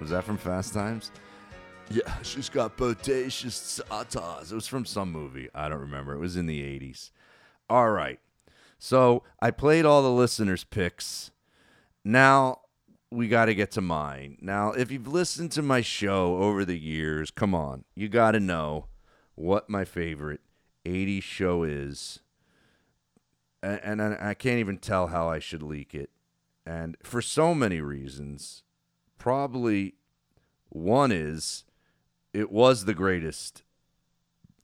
Was that from Fast Times? Yeah, she's got bodacious tatas. It was from some movie. I don't remember. It was in the 80s. All right. So I played all the listeners' picks. Now we got to get to mine. Now, if you've listened to my show over the years, come on, you got to know what my favorite 80s show is. And, and I, can't even tell how I should leak it. And for so many reasons, probably one is it was the greatest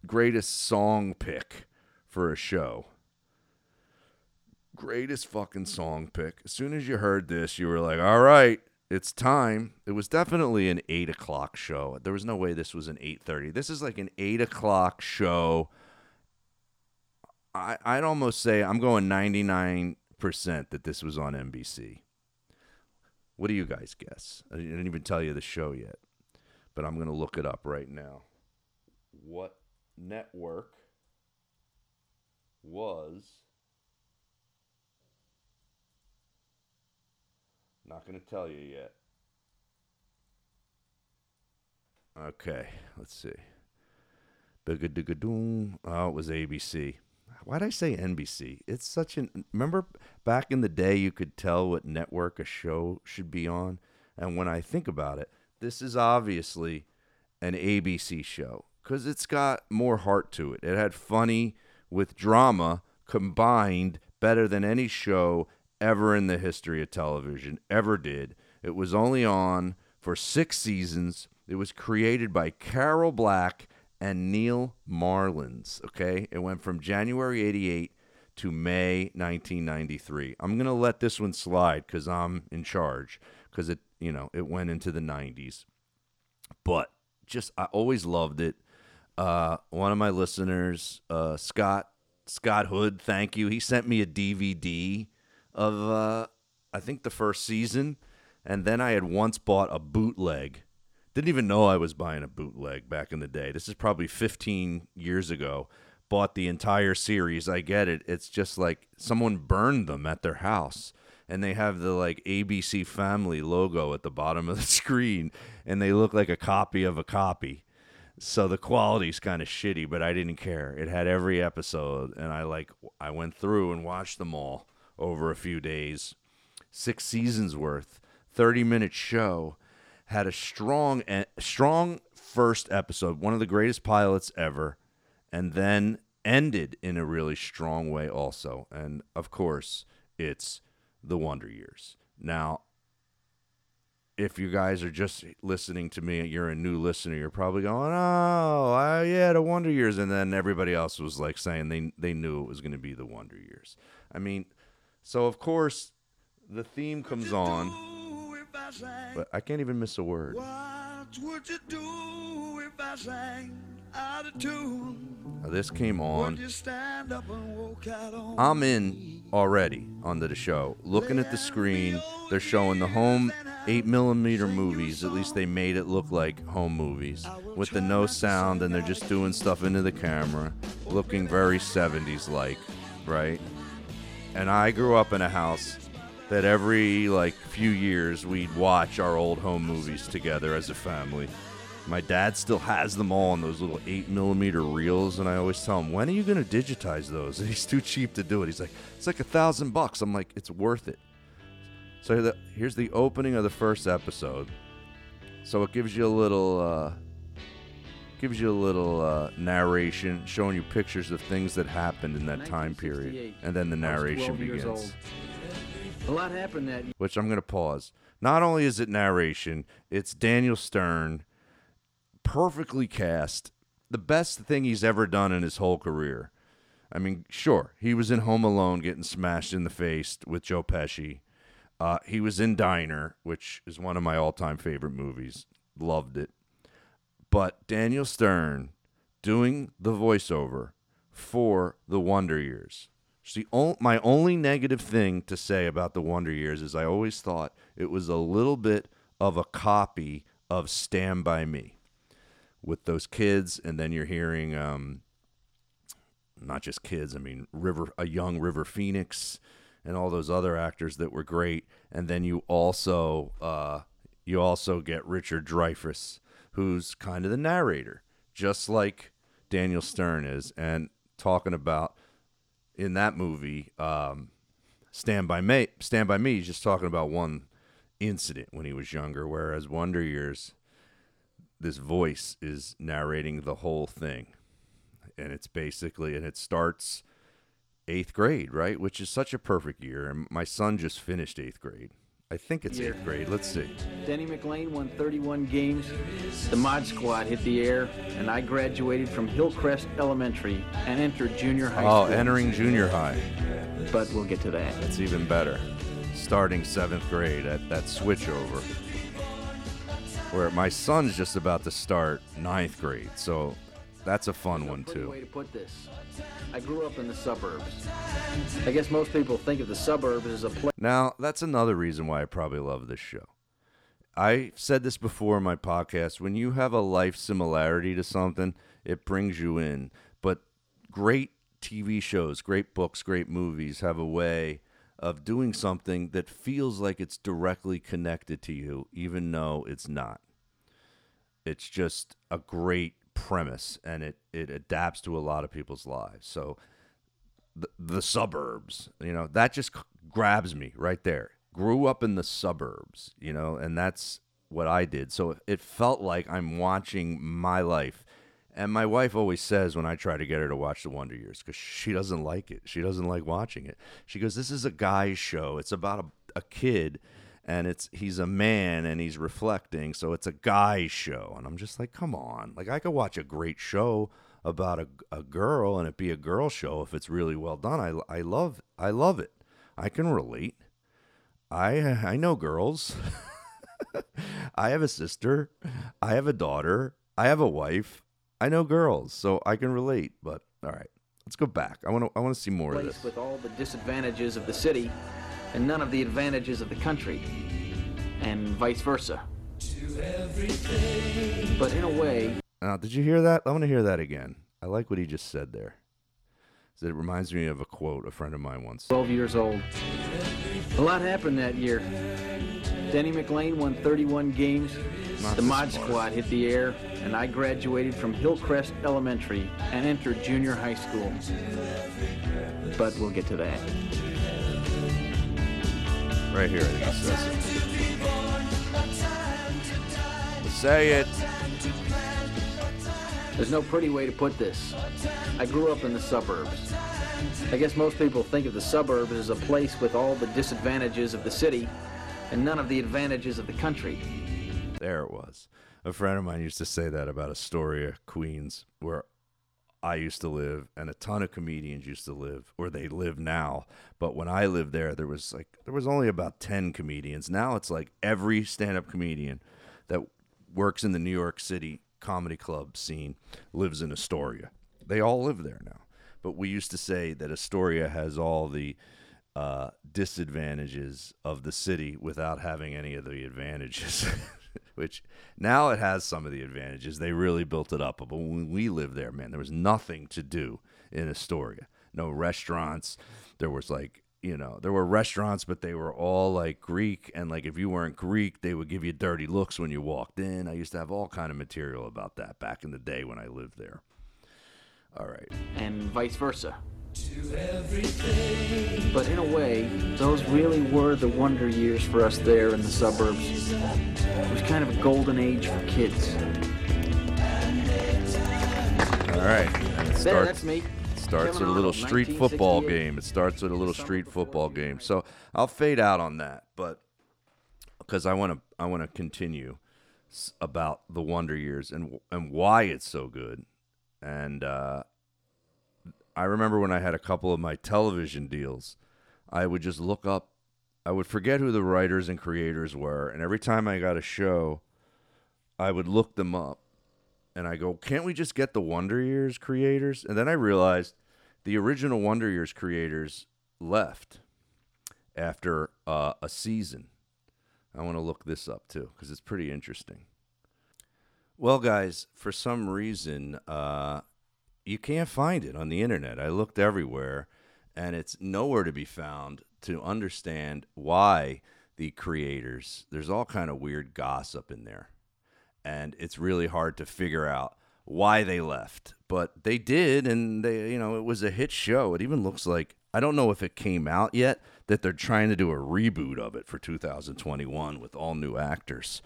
greatest song pick for a show greatest fucking song pick. As soon as you heard this, you were like, all right, it's time. It was definitely an eight o'clock show. There was no way this was an eight thirty. This is like an eight o'clock show. I I'd almost say I'm going ninety nine percent that this was on NBC. What do you guys guess? I didn't even tell you the show yet, but I'm gonna look it up right now. What network was Not going to tell you yet. Okay, let's see. Oh, it was ABC. Why'd I say NBC? It's such an. Remember back in the day, you could tell what network a show should be on? And when I think about it, this is obviously an ABC show because it's got more heart to it. It had funny with drama combined better than any show ever in the history of television, ever did. It was only on for six seasons. It was created by Carol Black and Neal Marlens. Okay. It went from January 88 to May 1993. I'm going to let this one slide because I'm in charge because it, you know, it went into the 90s. But just, I always loved it. Uh, one of my listeners, uh, Scott, Scott Hood, thank you. He sent me a DVD of uh, I think the first season, and then I had once bought a bootleg. Didn't even know I was buying a bootleg back in the day. This is probably 15 years ago. Bought the entire series. I get it. It's just like someone burned them at their house and they have the like ABC Family logo at the bottom of the [LAUGHS] screen, and they look like a copy of a copy. So the quality's kind of shitty, but I didn't care. It had every episode, and I like I went through and watched them all over a few days. Six seasons worth, 30 minute show. Had a strong, strong first episode, one of the greatest pilots ever, and then ended in a really strong way also. And of course, it's the Wonder Years. Now, if you guys are just listening to me, you're a new listener, you're probably going, "Oh, yeah, the Wonder Years," and then everybody else was like saying they they knew it was going to be the Wonder Years. I mean, so of course, the theme comes on, but I can't even miss a word. Now, this came on. I'm in already onto the show. Looking at the screen, they're showing the home 8 millimeter movies. At least they made it look like home movies with the no sound, and they're just doing stuff into the camera, looking very 70s like, right? And I grew up in a house that every like few years we'd watch our old home movies together as a family. My dad still has them all on those little eight millimeter reels, and I always tell him, "When are you going to digitize those?" [LAUGHS] And he's too cheap to do it. He's like, "It's like a thousand bucks." I'm like, "It's worth it." So here's the opening of the first episode. So it gives you a little uh, gives you a little uh, narration, showing you pictures of things that happened in that time period, and then the narration begins. A lot happened that. Which I'm going to pause. Not only is it narration, it's Daniel Stern, perfectly cast, the best thing he's ever done in his whole career. I mean, sure, he was in Home Alone getting smashed in the face with Joe Pesci. Uh, he was in Diner, which is one of my all-time favorite movies. Loved it. But Daniel Stern doing the voiceover for the Wonder Years. O- my only negative thing to say about the Wonder Years is I always thought it was a little bit of a copy of Stand By Me, with those kids, and then you're hearing um, not just kids. I mean, River, a young River Phoenix, and all those other actors that were great. And then you also uh, you also get Richard Dreyfuss, who's kind of the narrator, just like Daniel Stern is, and talking about in that movie, um, Stand by Me. Stand by Me. He's just talking about one incident when he was younger, whereas Wonder Years, this voice is narrating the whole thing, and it's basically and it starts eighth grade, right? Which is such a perfect year. And my son just finished eighth grade. I think it's eighth grade. Let's see. Denny McLain won 31 games. The Mod Squad hit the air, and I graduated from Hillcrest Elementary and entered junior high Oh, school. entering junior high. But we'll get to that. That's even better. Starting seventh grade at that switchover. Where my son's just about to start ninth grade. So that's a fun one Pretty too. way to put this. I grew up in the suburbs. I guess most people think of the suburbs as a place. Now, that's another reason why I probably love this show. I said this before in my podcast. When you have a life similarity to something, it brings you in. But great TV shows, great books, great movies have a way of doing something that feels like it's directly connected to you, even though it's not. It's just a great premise and it, it adapts to a lot of people's lives. So, the, the suburbs you know that just grabs me right there. Grew up in the suburbs you know and that's what i did. So it felt like i'm watching my life. And my wife always says when i try to get her to watch the wonder years because she doesn't like it. She doesn't like watching it. She goes this is a guy's show. It's about a, a kid and it's he's a man and he's reflecting so it's a guy's show. And i'm just like come on. Like i could watch a great show about a, a girl and it be a girl show if it's really well done. I, I love i love it. I can relate. I i know girls. [LAUGHS] I have a sister. I have a daughter. I have a wife. I know girls so i can relate but all right. Let's go back. I want to i want to see more of this. with all the disadvantages of the city and none of the advantages of the country, and vice versa. But in a way, Now, did you hear that? I want to hear that again. I like what he just said there. It reminds me of a quote a friend of mine once. 12 years old. A lot happened that year. Denny McLain won 31 games. Not the Mod. Squad hit the air, and I graduated from Hillcrest Elementary and entered junior high school. But we'll get to that. Right here, I think he says it. Say it. There's no pretty way to put this. I grew up in the suburbs. I guess most people think of the suburbs as a place with all the disadvantages of the city and none of the advantages of the country. There it was. A friend of mine used to say that about Astoria, Queens, where I used to live, and a ton of comedians used to live, or they live now. But when I lived there, there was like there was only about ten comedians. Now it's like every stand-up comedian that works in the New York City comedy club scene lives in Astoria. They all live there now. But we used to say that Astoria has all the uh, disadvantages of the city without having any of the advantages. [LAUGHS] [LAUGHS] Which now it has some of the advantages. They really built it up. But when we lived there, man, there was nothing to do in Astoria. No restaurants. There was like, you know, there were restaurants, but they were all like Greek. And like if you weren't Greek, they would give you dirty looks when you walked in. I used to have all kind of material about that back in the day when I lived there. All right. and vice versa. But in a way, those really were the wonder years for us there in the suburbs. It was kind of a golden age for kids. All right. And it There, starts- that's me. starts with a little street football game. It starts with a little street football game. So I'll fade out on that, but because I want to, I want to continue about the Wonder Years and and why it's so good. And uh, I remember when I had a couple of my television deals, I would just look up. I would forget who the writers and creators were, and every time I got a show, I would look them up and I go, can't we just get the Wonder Years creators? And then I realized the original Wonder Years creators left after uh, a season. I want to look this up too because it's pretty interesting. Well, guys, for some reason, uh, you can't find it on the internet. I looked everywhere, and it's nowhere to be found to understand why the creators. There's all kind of weird gossip in there, and it's really hard to figure out why they left. But they did, and they, you know, it was a hit show. It even looks like I don't know if it came out yet that they're trying to do a reboot of it for 2021 with all new actors.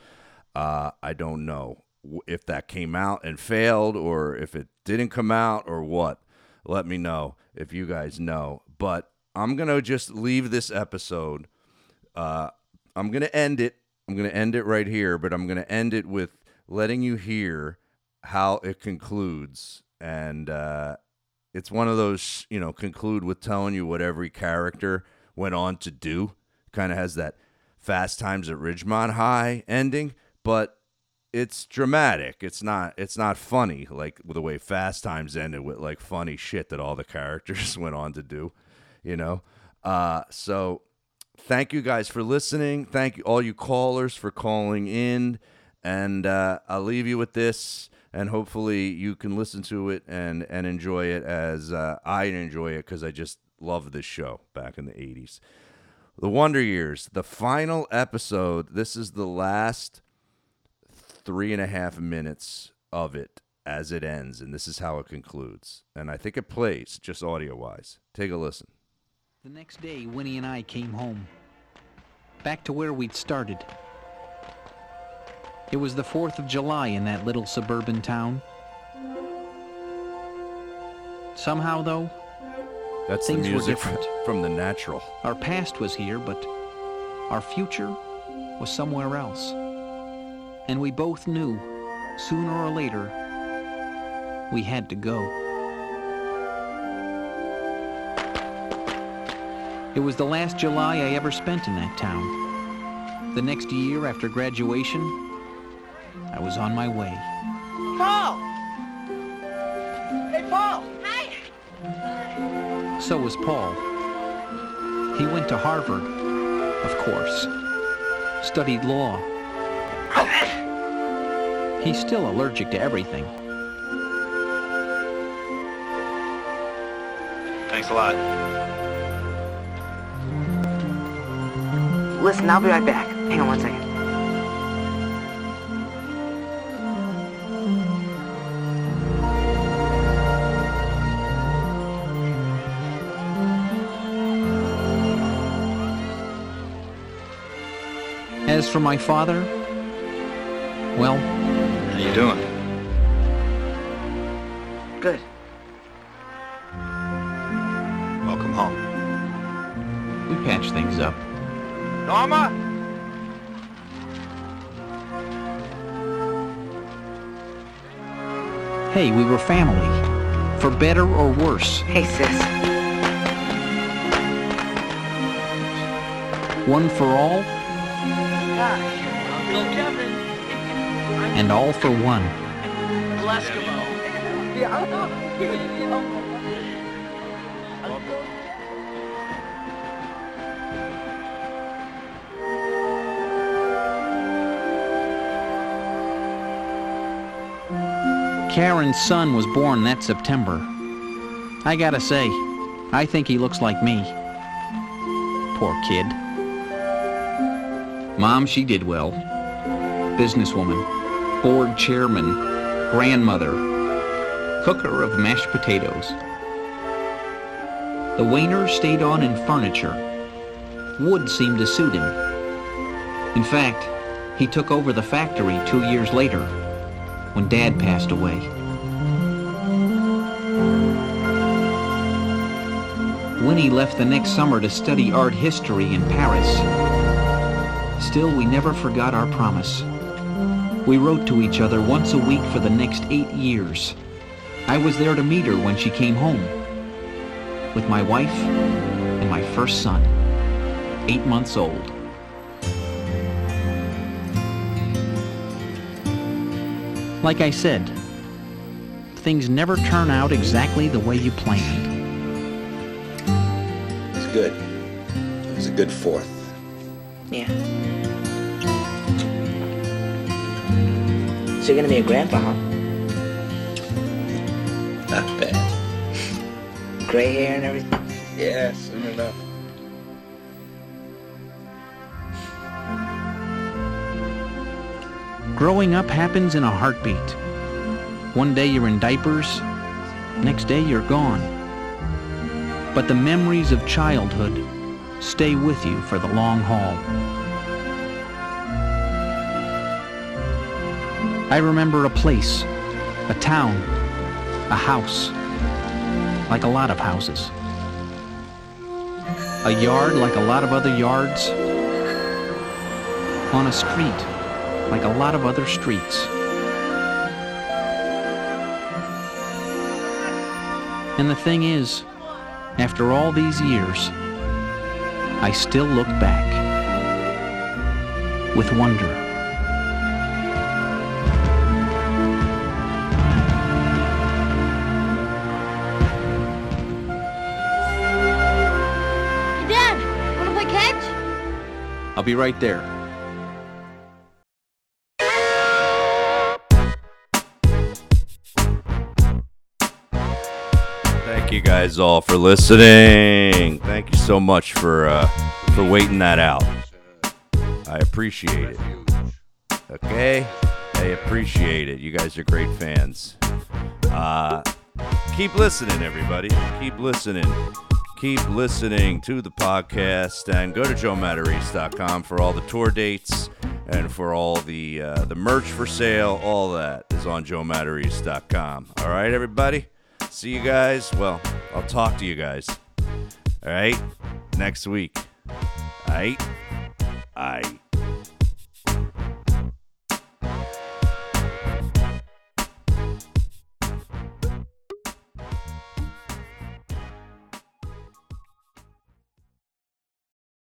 Uh, I don't know if that came out and failed or if it didn't come out or what. Let me know if you guys know. But I'm going to just leave this episode. Uh, I'm going to end it. I'm going to end it right here, but I'm going to end it with letting you hear how it concludes. And uh, it's one of those, you know, conclude with telling you what every character went on to do. Kind of has that Fast Times at Ridgemont High ending, but it's dramatic. It's not it's not funny like the way Fast Times ended with like funny shit that all the characters [LAUGHS] went on to do, you know. Uh, so thank you guys for listening. Thank you all you callers for calling in, and uh, I'll leave you with this. And hopefully you can listen to it and and enjoy it as uh, I enjoy it because I just love this show back in the '80s. The Wonder Years, the final episode. This is the last three and a half minutes of it as it ends, and this is how it concludes. And I think it plays just audio wise. Take a listen. The next day, Winnie and I came home. Back to where we'd started. It was the 4th of July in that little suburban town. Somehow, though, That's Things the were different. from The Natural. our past was here, but our future was somewhere else. And we both knew, sooner or later, we had to go. It was the last July I ever spent in that town. The next year after graduation, I was on my way. Paul! Hey, Paul! Hi! So was Paul. He went to Harvard, of course. Studied law. He's still allergic to everything. Thanks a lot. Listen, I'll be right back. Hang on one second. As for my father, well, Hey, we were family. For better or worse. Hey, sis. One for all Gosh, Uncle Kevin. and all for one. Eskimo. Yeah, [LAUGHS] Karen's son was born that September. I gotta say, I think he looks like me. Poor kid. Mom, she did well. Businesswoman, board chairman, grandmother, cooker of mashed potatoes. The Wayner stayed on in furniture. Wood seemed to suit him. In fact, he took over the factory two years later when Dad passed away. Winnie left the next summer to study art history in Paris. Still, we never forgot our promise. We wrote to each other once a week for the next eight years. I was there to meet her when she came home with my wife and my first son, eight months old. Like I said, things never turn out exactly the way you planned. It's good. It was a good fourth. Yeah. So you're gonna be a grandpa, huh? Not bad. Gray hair and everything. Yeah, Growing up happens in a heartbeat. One day you're in diapers, next day you're gone. But the memories of childhood stay with you for the long haul. I remember a place, a town, a house, like a lot of houses. A yard like a lot of other yards. On a street like a lot of other streets. And the thing is, after all these years, I still look back with wonder. Hey, Dad, wanna play catch? I'll be right there. Guys all for listening. Thank you so much for uh, for waiting that out. I appreciate it. Okay, I appreciate it. You guys are great fans. Uh, keep listening, everybody. Keep listening. Keep listening to the podcast and go to joematarese.com for all the tour dates and for all the uh, the merch for sale. All that is on joematarese.com. All right, everybody. See you guys. Well, I'll talk to you guys. All right, next week. All right. All right.